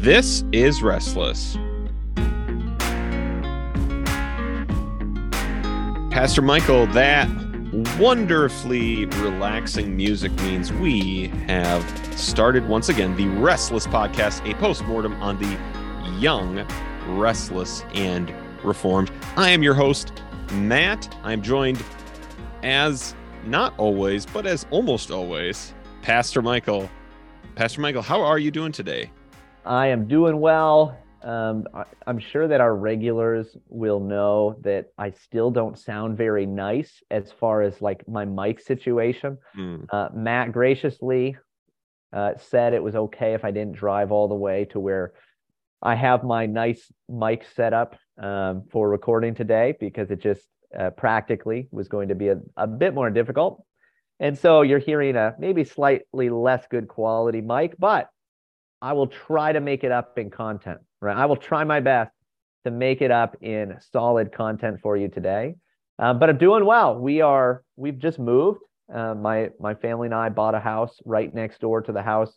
This is Restless. Pastor Michael, that wonderfully relaxing music means we have started once again the Restless podcast, a postmortem on the young, restless, and reformed. I am your host, Matt. I'm joined as not always, but as almost always, Pastor Michael. Pastor Michael, how are you doing today? I am doing well. Um, I, am sure that our regulars will know that I still don't sound very nice as far as like my mic situation. Mm. Uh, Matt graciously uh, said it was okay if I didn't drive all the way to where I have my nice mic set up um, for recording today because it just uh, practically was going to be a, a bit more difficult. And so you're hearing a maybe slightly less good quality mic, but I will try to make it up in content, right? I will try my best to make it up in solid content for you today. Um, but I'm doing well. We are, we've just moved. Uh, my my family and I bought a house right next door to the house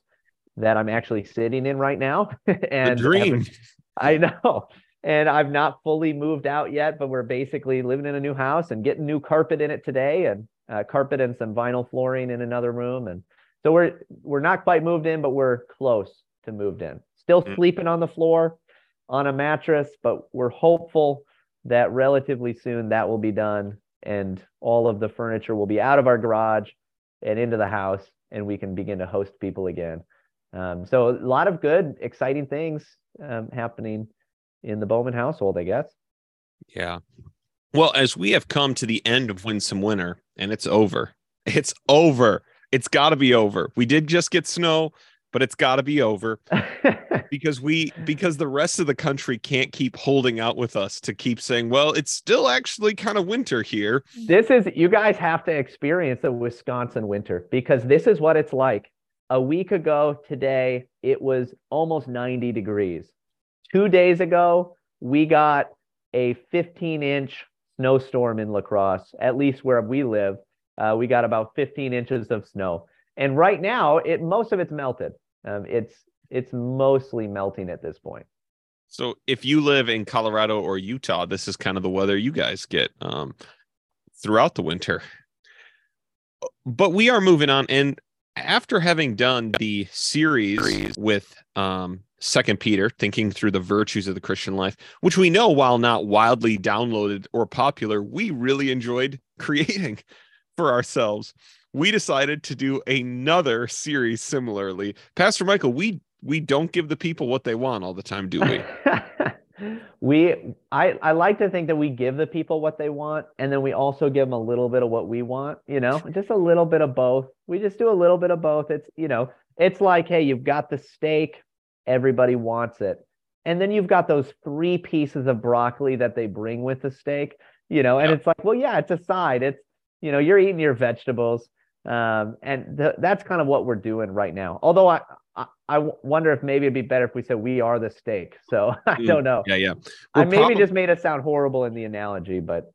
that I'm actually sitting in right now. and the dream. I know. And I've not fully moved out yet, but we're basically living in a new house and getting new carpet in it today, and uh, carpet and some vinyl flooring in another room. And so we're we're not quite moved in, but we're close to moved in. Still mm. sleeping on the floor on a mattress, but we're hopeful that relatively soon that will be done and all of the furniture will be out of our garage and into the house and we can begin to host people again. Um, so a lot of good, exciting things um, happening in the Bowman household, I guess. Yeah. Well, as we have come to the end of Winsome Winter and it's over, it's over. It's got to be over. We did just get snow but it's got to be over because we because the rest of the country can't keep holding out with us to keep saying well it's still actually kind of winter here. This is you guys have to experience the wisconsin winter because this is what it's like. A week ago today it was almost 90 degrees. Two days ago we got a 15 inch snowstorm in la crosse at least where we live. Uh, we got about 15 inches of snow and right now, it most of it's melted. Um, it's it's mostly melting at this point. So if you live in Colorado or Utah, this is kind of the weather you guys get um, throughout the winter. But we are moving on, and after having done the series with um, Second Peter, thinking through the virtues of the Christian life, which we know, while not wildly downloaded or popular, we really enjoyed creating for ourselves we decided to do another series similarly. Pastor Michael, we we don't give the people what they want all the time, do we? we I I like to think that we give the people what they want and then we also give them a little bit of what we want, you know, just a little bit of both. We just do a little bit of both. It's, you know, it's like, hey, you've got the steak, everybody wants it. And then you've got those three pieces of broccoli that they bring with the steak, you know, and it's like, well, yeah, it's a side. It's, you know, you're eating your vegetables um, and th- that's kind of what we're doing right now. Although I, I, I wonder if maybe it'd be better if we said we are the steak. So I mm, don't know. Yeah, yeah. We're I maybe prob- just made it sound horrible in the analogy, but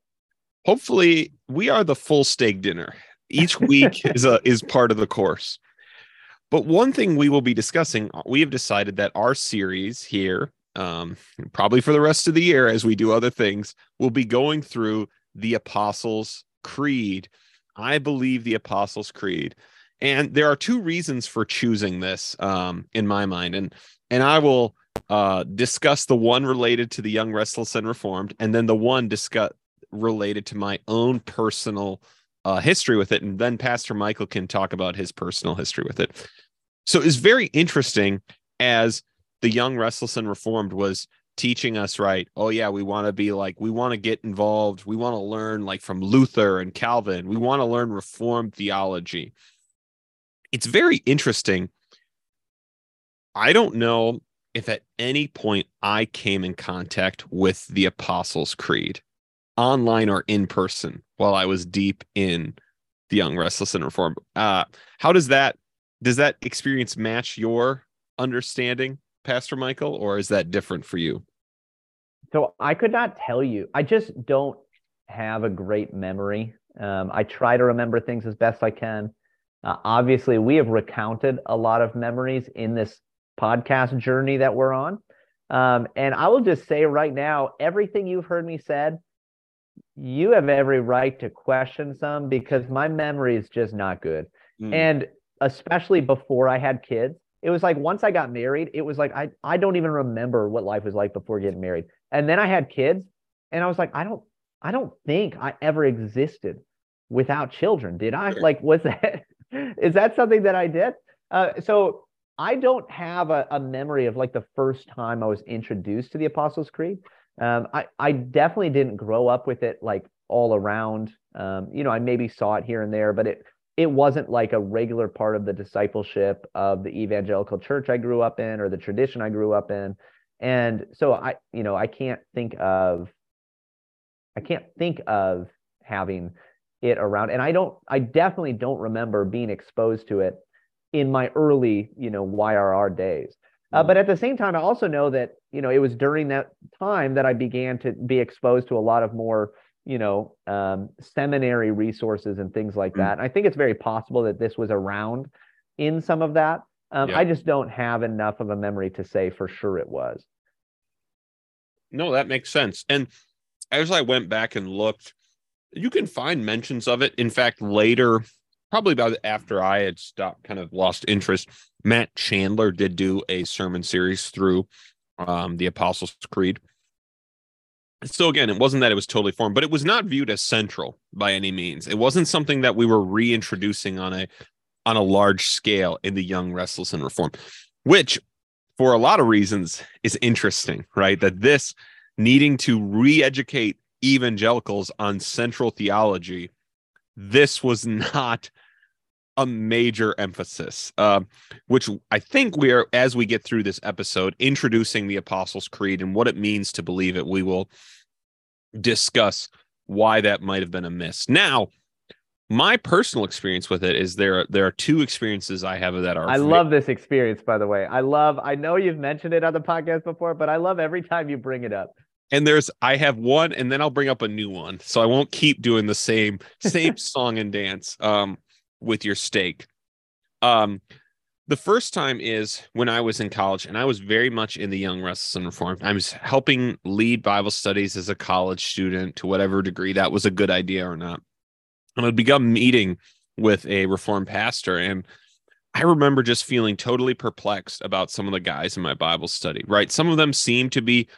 hopefully we are the full steak dinner. Each week is a is part of the course. But one thing we will be discussing, we have decided that our series here, um, probably for the rest of the year, as we do other things, will be going through the Apostles' Creed I believe the Apostles' Creed. And there are two reasons for choosing this um, in my mind. And and I will uh, discuss the one related to the young, restless, and reformed, and then the one discuss related to my own personal uh, history with it. And then Pastor Michael can talk about his personal history with it. So it's very interesting as the young, restless, and reformed was teaching us right oh yeah we want to be like we want to get involved. We want to learn like from luther and calvin. We want to learn reformed theology. It's very interesting. I don't know if at any point i came in contact with the apostles creed online or in person while i was deep in the young restless and reformed. Uh how does that does that experience match your understanding Pastor Michael, or is that different for you? So I could not tell you. I just don't have a great memory. Um, I try to remember things as best I can. Uh, obviously, we have recounted a lot of memories in this podcast journey that we're on. Um, and I will just say right now, everything you've heard me said, you have every right to question some because my memory is just not good. Mm. And especially before I had kids, it was like once I got married, it was like I I don't even remember what life was like before getting married. And then I had kids and I was like, I don't I don't think I ever existed without children. Did I? Like was that is that something that I did? Uh, so I don't have a, a, memory of like the first time I was introduced to the Apostles' Creed. Um, I, I definitely didn't grow up with it like all around. Um, you know, I maybe saw it here and there, but it it wasn't like a regular part of the discipleship of the evangelical church I grew up in or the tradition I grew up in. And so I, you know, I can't think of I can't think of having it around. And I don't I definitely don't remember being exposed to it in my early, you know, YRR days. Uh, mm. but at the same time, I also know that you know it was during that time that I began to be exposed to a lot of more you know um, seminary resources and things like mm. that. And I think it's very possible that this was around in some of that. Um, yeah. I just don't have enough of a memory to say for sure it was. No, that makes sense. And as I went back and looked, you can find mentions of it. In fact, later probably about after I had stopped, kind of lost interest. Matt Chandler did do a sermon series through um, the Apostles' Creed. So again, it wasn't that it was totally formed, but it was not viewed as central by any means. It wasn't something that we were reintroducing on a on a large scale in the Young, Restless, and Reform, which for a lot of reasons is interesting, right? That this needing to re-educate evangelicals on central theology, this was not a major emphasis, uh, which I think we are, as we get through this episode, introducing the Apostles' Creed and what it means to believe it. We will discuss why that might have been a miss. Now, my personal experience with it is there there are two experiences I have of that are I love this experience by the way. I love I know you've mentioned it on the podcast before but I love every time you bring it up. And there's I have one and then I'll bring up a new one. So I won't keep doing the same same song and dance. Um with your steak. Um, the first time is when I was in college, and I was very much in the Young, Restless, and Reformed. I was helping lead Bible studies as a college student to whatever degree that was a good idea or not. And I'd begun meeting with a Reformed pastor, and I remember just feeling totally perplexed about some of the guys in my Bible study, right? Some of them seemed to be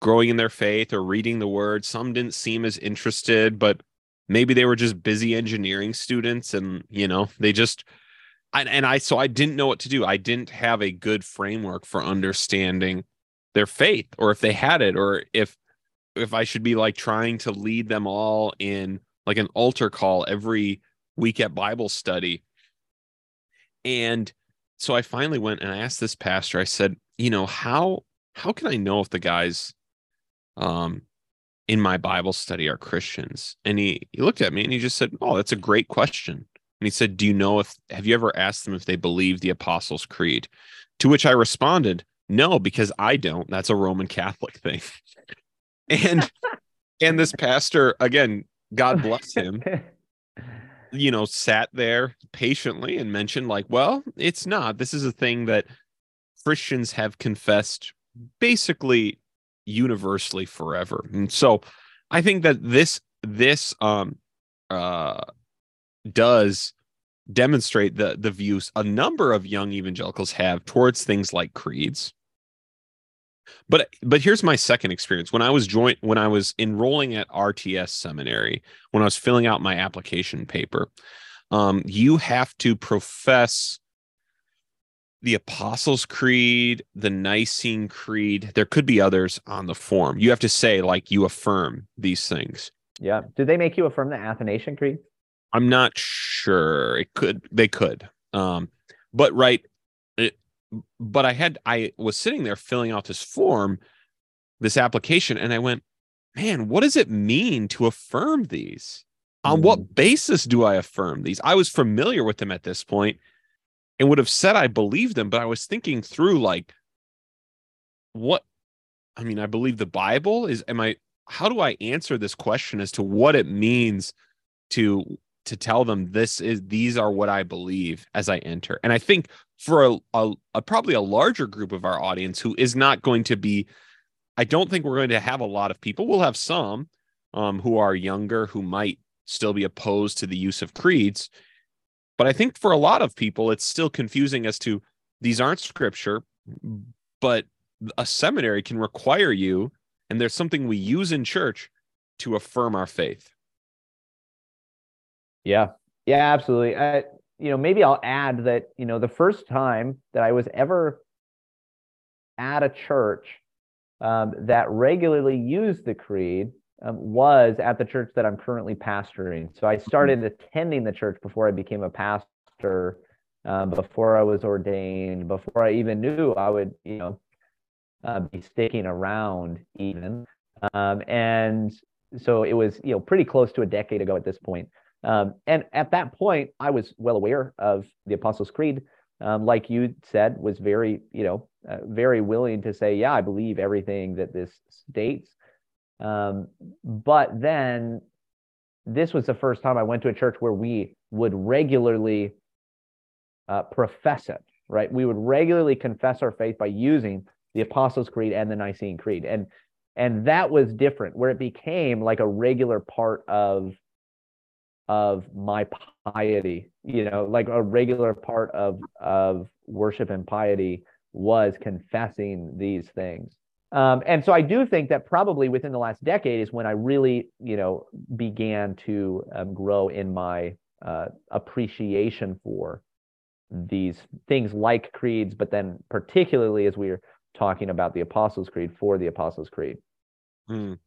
growing in their faith or reading the word, some didn't seem as interested, but maybe they were just busy engineering students and you know they just and, and i so i didn't know what to do. I didn't have a good framework for understanding their faith or if they had it or if if i should be like trying to lead them all in like an altar call every week at bible study. And so i finally went and i asked this pastor i said you know how how can i know if the guys um in my Bible study are Christians? And he, he looked at me and he just said, Oh, that's a great question. And he said, Do you know if, have you ever asked them if they believe the Apostles' Creed? To which I responded, No, because I don't. That's a Roman Catholic thing. and, and this pastor, again, God bless him, you know, sat there patiently and mentioned, like, well, it's not. This is a thing that Christians have confessed basically universally forever. And so I think that this this um uh does demonstrate the the views a number of young evangelicals have towards things like creeds. But but here's my second experience when I was joint when I was enrolling at RTS seminary when I was filling out my application paper. Um, you have to profess the Apostles' Creed, the Nicene Creed. There could be others on the form. You have to say, like, you affirm these things. Yeah. Do they make you affirm the Athanasian Creed? I'm not sure. It could, they could. Um, but right. It, but I had, I was sitting there filling out this form, this application, and I went, man, what does it mean to affirm these? On what hmm. basis do I affirm these? I was familiar with them at this point and would have said I believed them, but I was thinking through like what I mean, I believe the Bible is am I how do I answer this question as to what it means to to tell them this is these are what I believe as I enter. And I think for a, a, a probably a larger group of our audience who is not going to be I don't think we're going to have a lot of people. We'll have some um, who are younger who might still be opposed to the use of creeds. But I think for a lot of people, it's still confusing as to these aren't scripture, but a seminary can require you, and there's something we use in church to affirm our faith. Yeah, yeah, absolutely. I, you know, maybe I'll add that, you know, the first time that I was ever at a church um, that regularly used the creed um, was at the church that I'm currently pastoring. So I mm-hmm. started attending the church before I became a pastor, um, before I was ordained, before I even knew I would, you know, uh, be sticking around even. Um, and so it was, you know, pretty close to a decade ago at this point. Um, and at that point, I was well aware of the Apostles' Creed. Um, like you said, was very, you know, uh, very willing to say, yeah, I believe everything that this states. Um, but then this was the first time I went to a church where we would regularly uh, profess it, right? We would regularly confess our faith by using the Apostles' Creed and the Nicene Creed. And and that was different, where it became like a regular part of of my piety, you know, like a regular part of of worship and piety was confessing these things. Um, and so I do think that probably within the last decade is when I really, you know, began to um, grow in my uh, appreciation for these things like creeds, but then particularly as we are talking about the Apostles' Creed for the Apostles' Creed. Mm.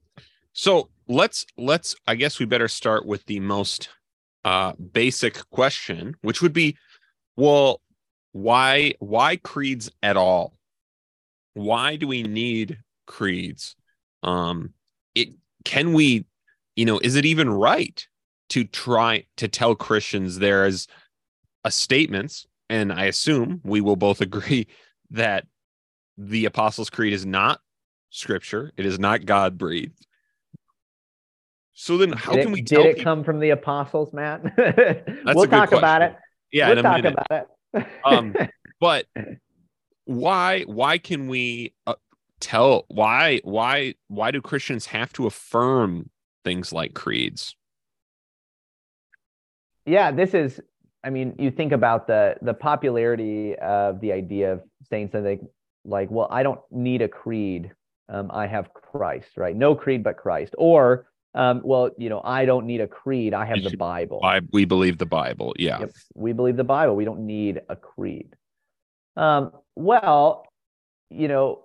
So let's let's I guess we better start with the most uh, basic question, which would be, well, why why creeds at all? Why do we need creeds? Um, it can we, you know, is it even right to try to tell Christians there is a statements, and I assume we will both agree that the Apostles' Creed is not scripture, it is not God breathed. So then, how did can we it? Did it people... come from the apostles, Matt? we'll talk question. about it. Yeah, we'll talk about it. um, but why? Why can we uh, tell? Why? Why? Why do Christians have to affirm things like creeds? Yeah, this is. I mean, you think about the the popularity of the idea of saying something like, "Well, I don't need a creed. Um, I have Christ." Right? No creed but Christ. Or um, well, you know, I don't need a creed. I have the Bible. I, we believe the Bible. Yeah. Yep. We believe the Bible. We don't need a creed. Um, well, you know,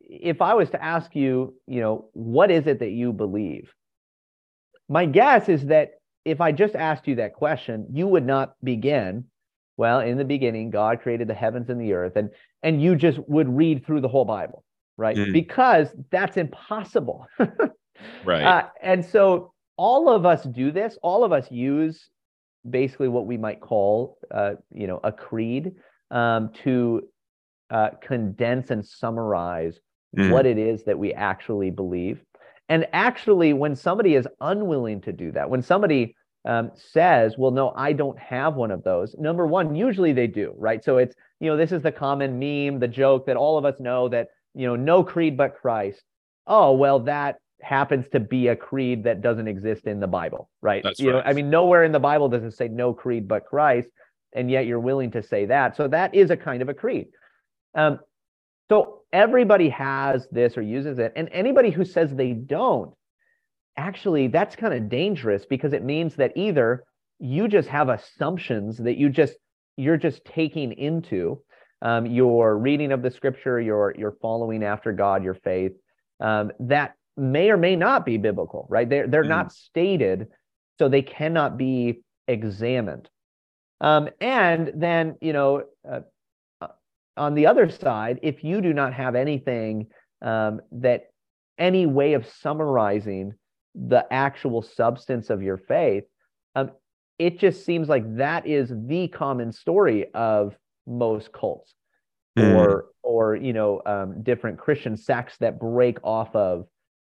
if I was to ask you, you know, what is it that you believe? My guess is that if I just asked you that question, you would not begin, well, in the beginning, God created the heavens and the earth, and and you just would read through the whole Bible, right? Mm. Because that's impossible. Right. Uh, and so all of us do this. All of us use basically what we might call, uh, you know, a creed um, to uh, condense and summarize mm. what it is that we actually believe. And actually, when somebody is unwilling to do that, when somebody um, says, well, no, I don't have one of those. Number one, usually they do, right? So it's, you know, this is the common meme, the joke that all of us know that, you know, no creed but Christ. Oh, well, that happens to be a creed that doesn't exist in the Bible, right? That's you right. know, I mean, nowhere in the Bible does it say no creed but Christ, and yet you're willing to say that. So that is a kind of a creed. Um, so everybody has this or uses it, and anybody who says they don't, actually, that's kind of dangerous because it means that either you just have assumptions that you just you're just taking into um, your reading of the scripture, your your following after God, your faith, um, that may or may not be biblical, right? They're, they're mm not stated, so they cannot be examined. Um, and then, you know, uh, uh, on the other side, if you do not have anything um, that any way of summarizing the actual substance of your faith, um, it just seems like that is the common story of most cults mm. or or you know um, different Christian sects that break off of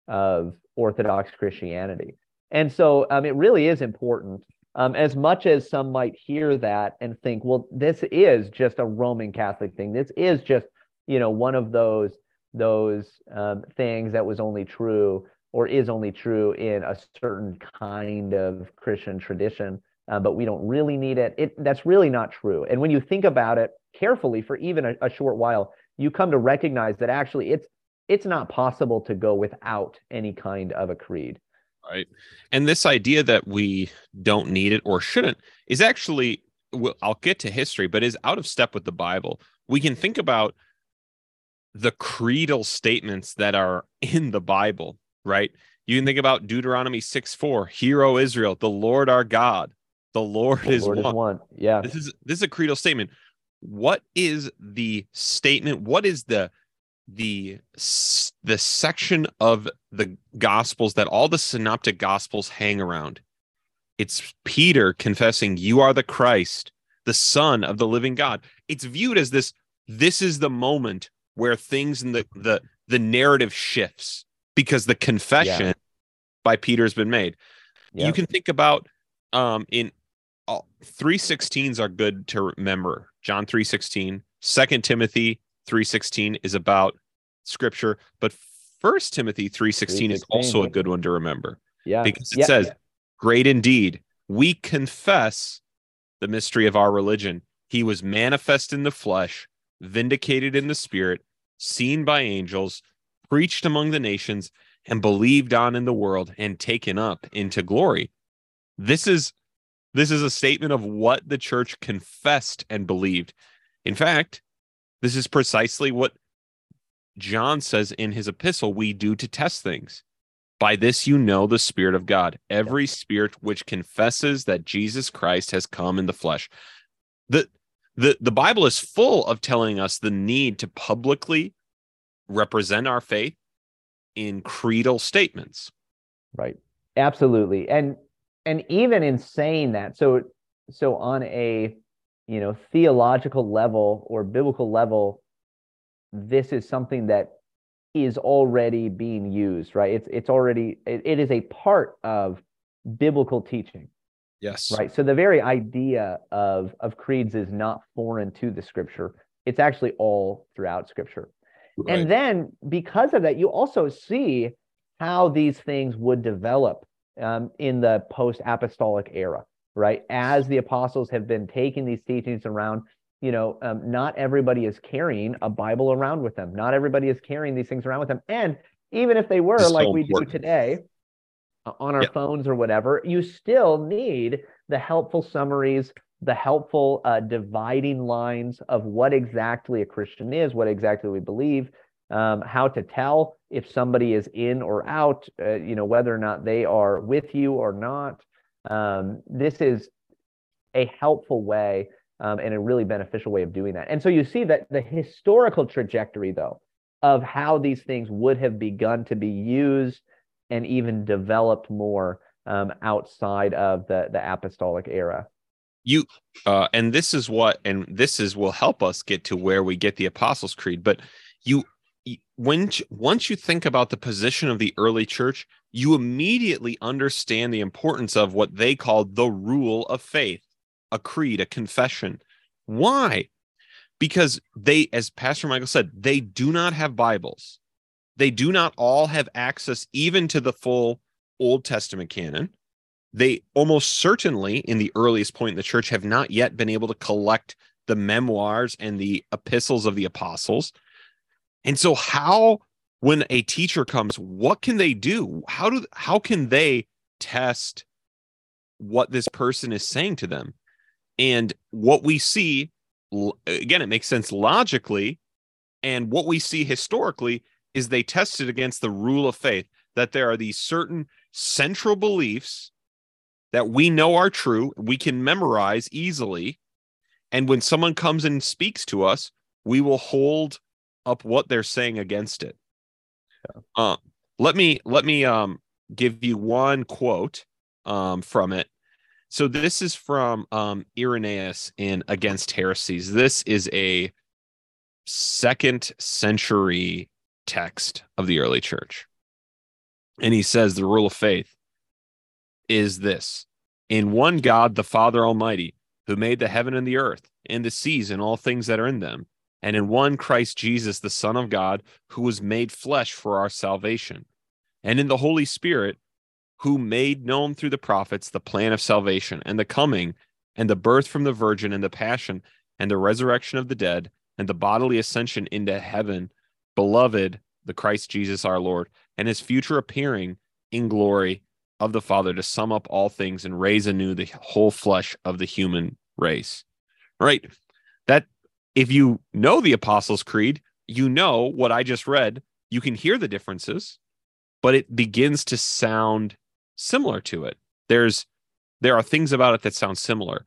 of Orthodox Christianity. And so um, it really is important Um, as much as some might hear that and think, well, this is just a Roman Catholic thing. This is just, you know, one of those those um, things that was only true or is only true in a certain kind of Christian tradition, uh, but we don't really need it. it. That's really not true. And when you think about it carefully for even a, a short while, you come to recognize that actually it's it's not possible to go without any kind of a creed. Right. And this idea that we don't need it or shouldn't is actually, well, I'll get to history, but is out of step with the Bible. We can think about the creedal statements that are in the Bible, right? You can think about Deuteronomy 6 4, Hear, O Israel, the Lord our God, the Lord, the is, Lord one. is one. Yeah. This is this is a creedal statement. What is the statement? What is the the the section of the gospels that all the synoptic gospels hang around it's peter confessing you are the christ the son of the living god it's viewed as this this is the moment where things in the the the narrative shifts because the confession yeah. by peter has been made yeah. you can think about um in uh, 316s are good to remember john 316 second timothy 316 is about scripture, but First Timothy 3:16 is also a good one to remember. Yeah. Because it yeah, says, yeah. "Great indeed, we confess the mystery of our religion. He was manifest in the flesh, vindicated in the spirit, seen by angels, preached among the nations, and believed on in the world and taken up into glory." This is this is a statement of what the church confessed and believed. In fact, this is precisely what John says in his epistle, we do to test things. By this you know the Spirit of God, every spirit which confesses that Jesus Christ has come in the flesh. The, the, the Bible is full of telling us the need to publicly represent our faith in creedal statements. Right. Absolutely. And and even in saying that, so so on a you know theological level or biblical level, this is something that is already being used, right? It's it's already it, it is a part of biblical teaching. Yes. Right. So the very idea of of creeds is not foreign to the scripture. It's actually all throughout scripture. Right. And then because of that, you also see how these things would develop um, in the post apostolic era, right? As the apostles have been taking these teachings around you know, um, not everybody is carrying a Bible around with them. Not everybody is carrying these things around with them. And even if they were, like we do today, uh, on our phones or whatever, you still need the helpful summaries, the helpful uh, dividing lines of what exactly a Christian is, what exactly we believe, um, how to tell if somebody is in or out, uh, you know, whether or not they are with you or not. Um, this is a helpful way um, and a really beneficial way of doing that. And so you see that the historical trajectory, though, of how these things would have begun to be used and even developed more um, outside of the the apostolic era. You uh, and this is what and this is will help us get to where we get the Apostles' Creed. But you when once you think about the position of the early church, you immediately understand the importance of what they called the rule of faith a creed, a confession. Why? Because they, as Pastor Michael said, they do not have Bibles. They do not all have access even to the full Old Testament canon. They almost certainly, in the earliest point in the church, have not yet been able to collect the memoirs and the epistles of the apostles. And so, how, when a teacher comes, what can they do? How do how can they test what this person is saying to them? And what we see, again, it makes sense logically. And what we see historically is they tested against the rule of faith that there are these certain central beliefs that we know are true, we can memorize easily. And when someone comes and speaks to us, we will hold up what they're saying against it. Yeah. Uh, let me let me um, give you one quote um, from it so this is from um, Irenaeus in Against Heresies. This is a second century text of the early church. And he says the rule of faith is this in one God, the Father Almighty, who made the heaven and the earth, and the seas and all things that are in them, and in one Christ Jesus, the Son of God, who was made flesh for our salvation, and in the Holy Spirit, who made known through the prophets the plan of salvation, and the coming, and the birth from the Virgin, and the passion, and the resurrection of the dead, and the bodily ascension into heaven, beloved, the Christ Jesus our Lord, and his future appearing in glory of the Father to sum up all things and raise anew the whole flesh of the human race. Right? If you know the Apostles' Creed, you know what I just read. You can hear the differences, but it begins to sound similar to it. There's there are things about it that sound similar.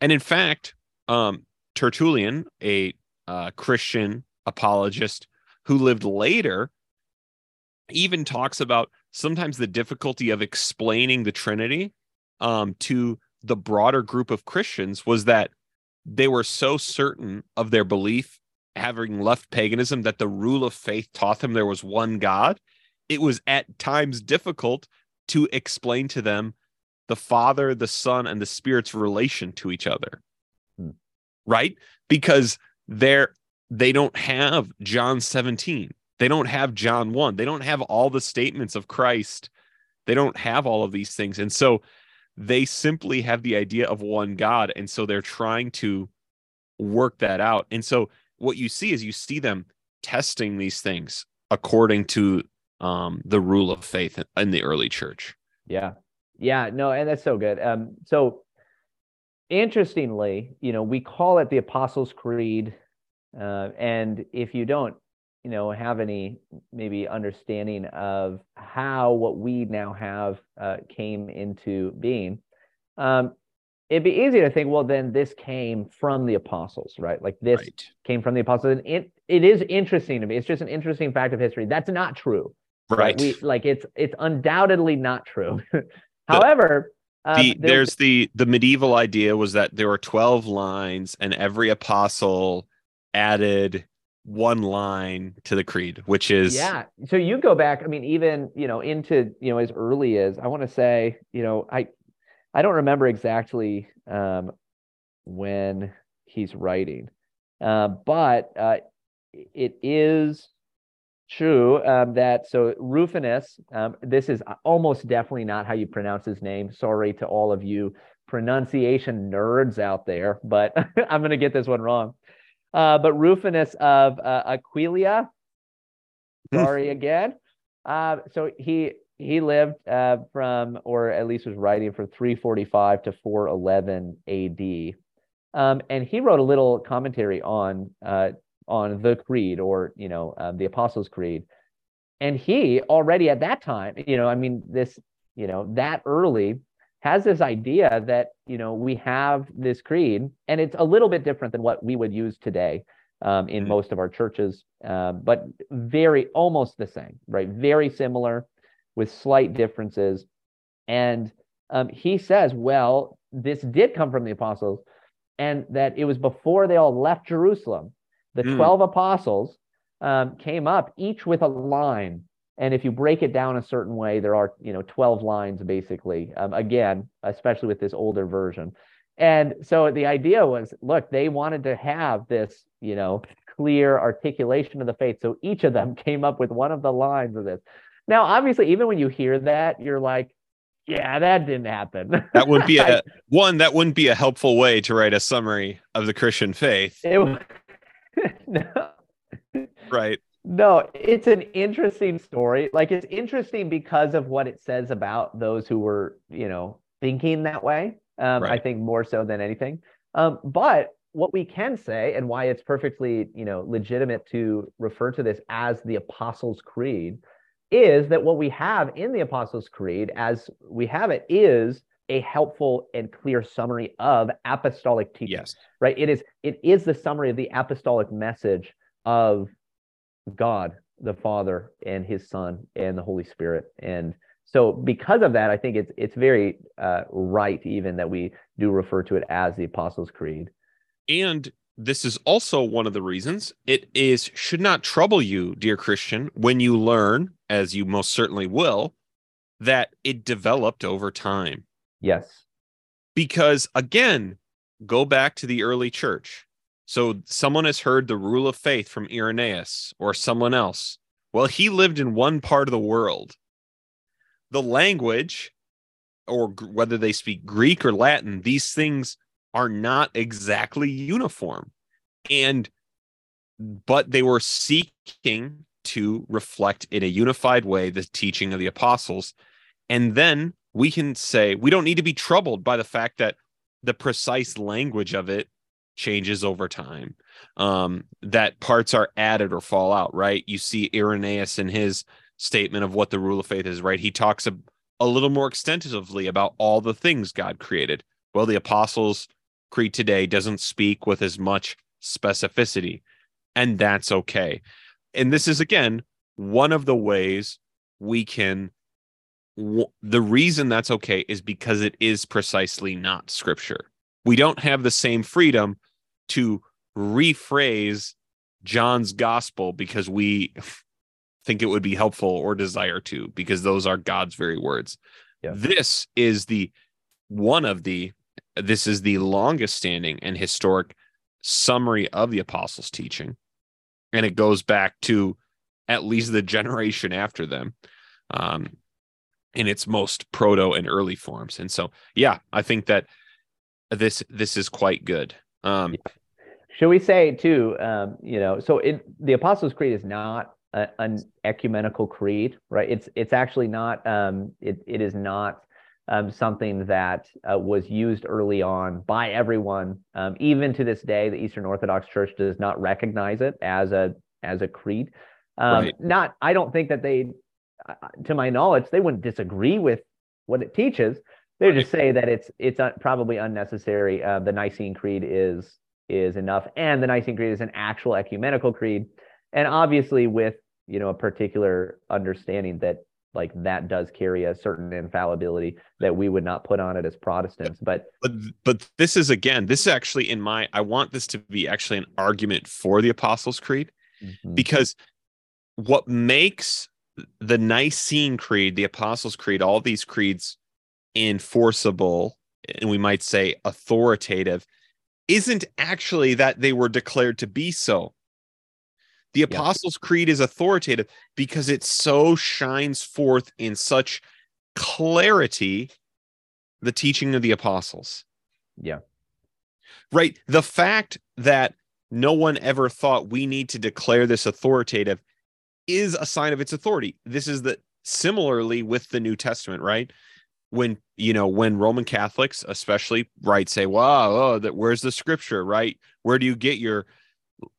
And in fact, um, Tertullian, a uh, Christian apologist who lived later, even talks about sometimes the difficulty of explaining the Trinity um, to the broader group of Christians was that they were so certain of their belief, having left paganism, that the rule of faith taught them there was one God. It was at times difficult to explain to them the Father, the Son, and the Spirit's relation to each other. Hmm. Right? Because they're they don't have John 17. They don't have John 1. They don't have all the statements of Christ. They don't have all of these things. And so they simply have the idea of one God. And so they're trying to work that out. And so what you see is you see them testing these things according to um, the rule of faith in the early church. Yeah. Yeah. No, and that's so good. Um, so interestingly, you know, we call it the Apostles' Creed. Uh, and if you don't you know have any maybe understanding of how what we now have uh, came into being um, it'd be easy to think well then this came from the apostles right? Like this right. came from the apostles. And it it is interesting to me. It's just an interesting fact of history. That's not true. Right, right? we like it's it's undoubtedly not true. However um, the, there's the the medieval idea was that there were 12 lines and every apostle added one line to the creed which is yeah so you go back i mean even you know into you know as early as i want to say you know i i don't remember exactly um when he's writing uh, but uh it is true um, that so Rufinus, um, this is almost definitely not how you pronounce his name. Sorry to all of you pronunciation nerds out there, but I'm going to get this one wrong. Uh, but Rufinus of uh, Aquileia, hmm. sorry again. Uh, so he he lived uh, from, or at least was writing from 345 to 411 A.D. Um, and he wrote a little commentary on uh, on the Creed, or you know, um, the Apostles' Creed. And he already at that time, you know, I mean, this, you know, that early has this idea that you know we have this creed and it's a little bit different than what we would use today um, in mm-hmm. most of our churches uh, but very almost the same right very similar with slight differences and um, he says well this did come from the apostles and that it was before they all left jerusalem the mm. 12 apostles um, came up each with a line and if you break it down a certain way, there are, you know, 12 lines basically. Um, again, especially with this older version. And so the idea was, look, they wanted to have this, you know, clear articulation of the faith. So each of them came up with one of the lines of this. Now, obviously, even when you hear that, you're like, yeah, that didn't happen. that would be a one. That wouldn't be a helpful way to write a summary of the Christian faith. It, no. Right. No, it's an interesting story. Like it's interesting because of what it says about those who were, you know, thinking that way. Um, right. I think more so than anything. Um, but what we can say and why it's perfectly, you know, legitimate to refer to this as the Apostles' Creed is that what we have in the Apostles' Creed, as we have it, is a helpful and clear summary of apostolic teaching. Yes. Right. It is. It is the summary of the apostolic message of God the Father and His Son and the Holy Spirit. And so, because of that, I think it's it's very uh, right even that we do refer to it as the Apostles' Creed. And this is also one of the reasons it is should not trouble you, dear Christian, when you learn, as you most certainly will, that it developed over time. Yes. because again, go back to the early church. So someone has heard the rule of faith from Irenaeus or someone else. Well, he lived in one part of the world. The language, or whether they speak Greek or Latin, these things are not exactly uniform. And, but they were seeking to reflect in a unified way the teaching of the apostles. And then we can say we don't need to be troubled by the fact that the precise language of it changes over time um, that parts are added or fall out right? You see irenaeus in his statement of what the rule of faith is right? He talks a, a little more extensively about all the things god created. Well the apostles creed today doesn't speak with as much specificity and that's okay. And this is again one of the ways we can the reason that's okay is because it is precisely not scripture. We don't have the same freedom to rephrase John's gospel because we think it would be helpful or desire to, because those are God's very words. Yeah. This is the one of the, this is the longest standing and historic summary of the apostles' teaching. And it goes back to at least the generation after them. Um, in its most proto and early forms. And so, yeah, I think that this this is quite good. Um, Should we say too? Um, you know, so it the Apostles' Creed is not a, an ecumenical creed, right? It's it's actually not. Um, it it is not. Um, something that uh, was used early on by everyone. Um, even to this day, the Eastern Orthodox Church does not recognize it as a as a creed. Um, right. Not, I don't think that they to my knowledge, they wouldn't disagree with what it teaches. They would just say that it's it's probably unnecessary. Uh, the Nicene Creed is is enough, and the Nicene Creed is an actual ecumenical creed, and obviously with you know a particular understanding that like that does carry a certain infallibility that we would not put on it as Protestants. But but but this is again, this is actually in my I want this to be actually an argument for the Apostles' Creed mm-hmm. because what makes the Nicene Creed, the Apostles' Creed, all these creeds enforceable, and we might say authoritative, isn't actually that they were declared to be so. The Apostles' yeah. Creed is authoritative because it so shines forth in such clarity the teaching of the apostles. Yeah. Right. The fact that no one ever thought we need to declare this authoritative is a sign of its authority. This is the similarly with the New Testament, right? When you know when Roman Catholics, especially, right, say, "Wow, oh, that where's the scripture?" Right? Where do you get your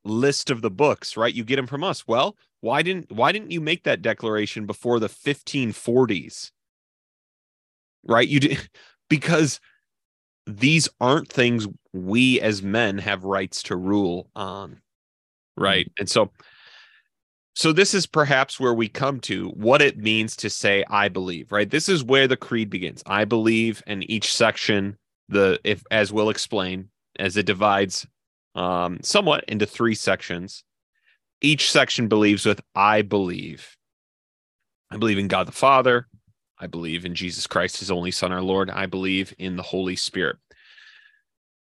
list of the books? Right? You get them from us. Well, why didn't why didn't you make that declaration before the 1540s? Right? You did because these aren't things we as men have rights to rule on. Right? Mm-hmm. And so so this is perhaps where we come to what it means to say I believe, right? This is where the creed begins. I believe and each section the if as we'll explain as it divides um somewhat into three sections. Each section believes with I believe. I believe in God the Father. I believe in Jesus Christ, his only son, our Lord. I believe in the Holy Spirit.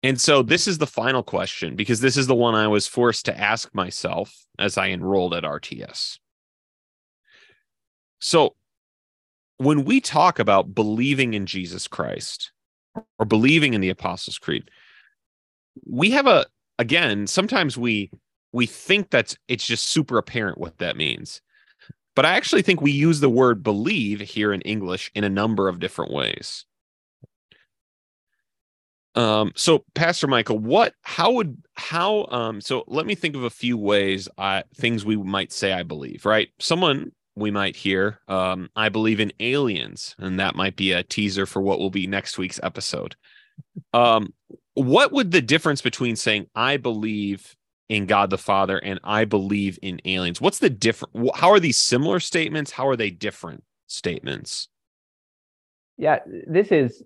And so this is the final question because this is the one I was forced to ask myself as I enrolled at RTS. So when we talk about believing in Jesus Christ or believing in the Apostles' Creed, we have a again, sometimes we we think that it's just super apparent what that means. But I actually think we use the word believe here in English in a number of different ways. Um, so Pastor Michael, what, how would, how, um, so let me think of a few ways, I, things we might say, I believe, right? Someone we might hear, um, I believe in aliens, and that might be a teaser for what will be next week's episode. Um, what would the difference between saying, I believe in God the Father and I believe in aliens? What's the different, how are these similar statements? How are they different statements? Yeah, this is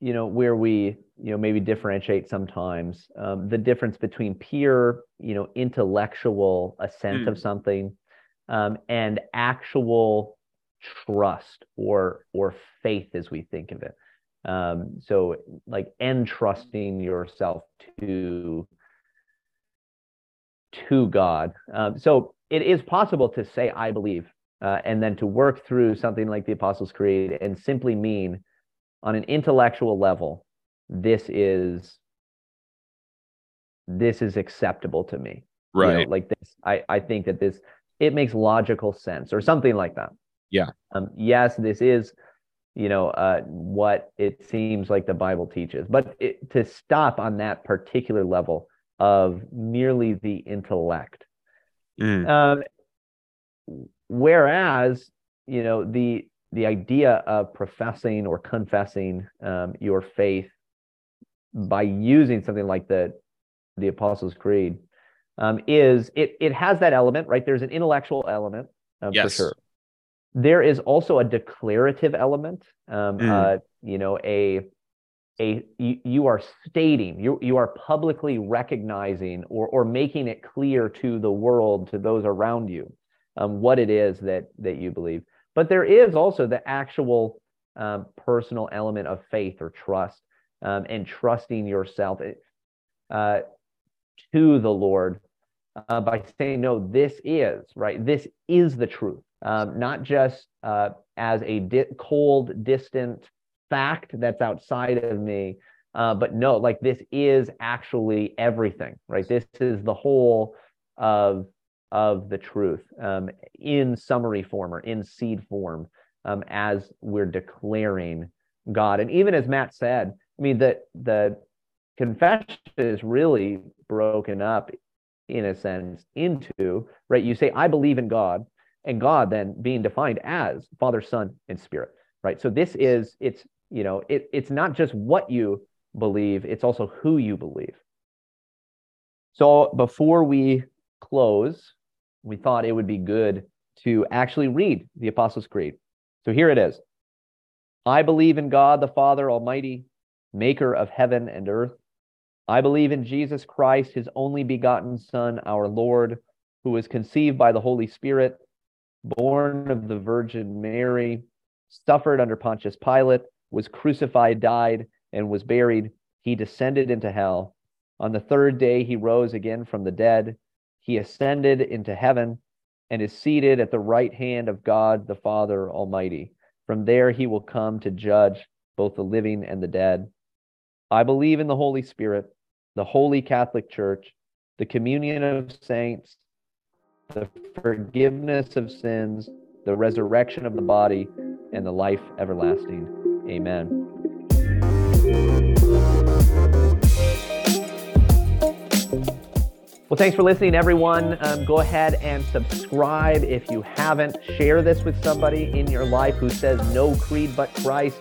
you know where we you know maybe differentiate sometimes um, the difference between pure you know intellectual assent mm. of something um, and actual trust or or faith as we think of it Um, so like entrusting yourself to to God. Um, so it is possible to say I believe, uh, and then to work through something like the Apostles' Creed and simply mean on an intellectual level, this is this is acceptable to me. Right. You know, like this, I, I think that this it makes logical sense or something like that. Yeah. Um, yes, this is, you know, uh, what it seems like the Bible teaches, but it, to stop on that particular level of merely the intellect. Mm. Um, whereas, you know, the the idea of professing or confessing um, your faith by using something like the the Apostles' Creed um, is it it has that element, right? There's an intellectual element um, Yes. for sure. There is also a declarative element. Um, Mm. uh, you know, a a you, you are stating you you are publicly recognizing or or making it clear to the world to those around you um, what it is that that you believe. But there is also the actual um, personal element of faith or trust um, and trusting yourself uh, to the Lord uh, by saying, no, this is right. This is the truth, um, not just uh, as a di- cold, distant fact that's outside of me, uh, but no, like this is actually everything, right? This is the whole of of the truth um, in summary form or in seed form um, as we're declaring God. And even as Matt said, I mean, the the confession is really broken up in a sense into right. You say, "I believe in God," and God then being defined as Father, Son, and Spirit. Right. So this is it's you know it, it's not just what you believe; it's also who you believe. So before we close, we thought it would be good to actually read the Apostles' Creed. So here it is I believe in God the Father Almighty, maker of heaven and earth. I believe in Jesus Christ, his only begotten Son, our Lord, who was conceived by the Holy Spirit, born of the Virgin Mary, suffered under Pontius Pilate, was crucified, died, and was buried. He descended into hell. On the third day, he rose again from the dead. He ascended into heaven and is seated at the right hand of God the Father Almighty. From there, he will come to judge both the living and the dead. I believe in the Holy Spirit, the Holy Catholic Church, the communion of saints, the forgiveness of sins, the resurrection of the body, and the life everlasting. Amen. Well, thanks for listening, everyone. Um, go ahead and subscribe if you haven't. Share this with somebody in your life who says no creed but Christ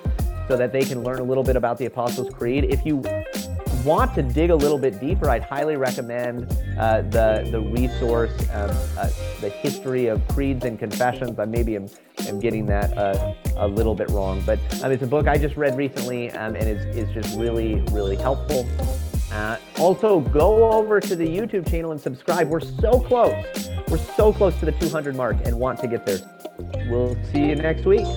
so that they can learn a little bit about the Apostles' Creed. If you want to dig a little bit deeper, I'd highly recommend uh, the, the resource, um, uh, The History of Creeds and Confessions. I maybe am, am getting that uh, a little bit wrong, but um, it's a book I just read recently um, and is, is just really, really helpful. Uh, also, go over to the YouTube channel and subscribe. We're so close. We're so close to the 200 mark and want to get there. We'll see you next week.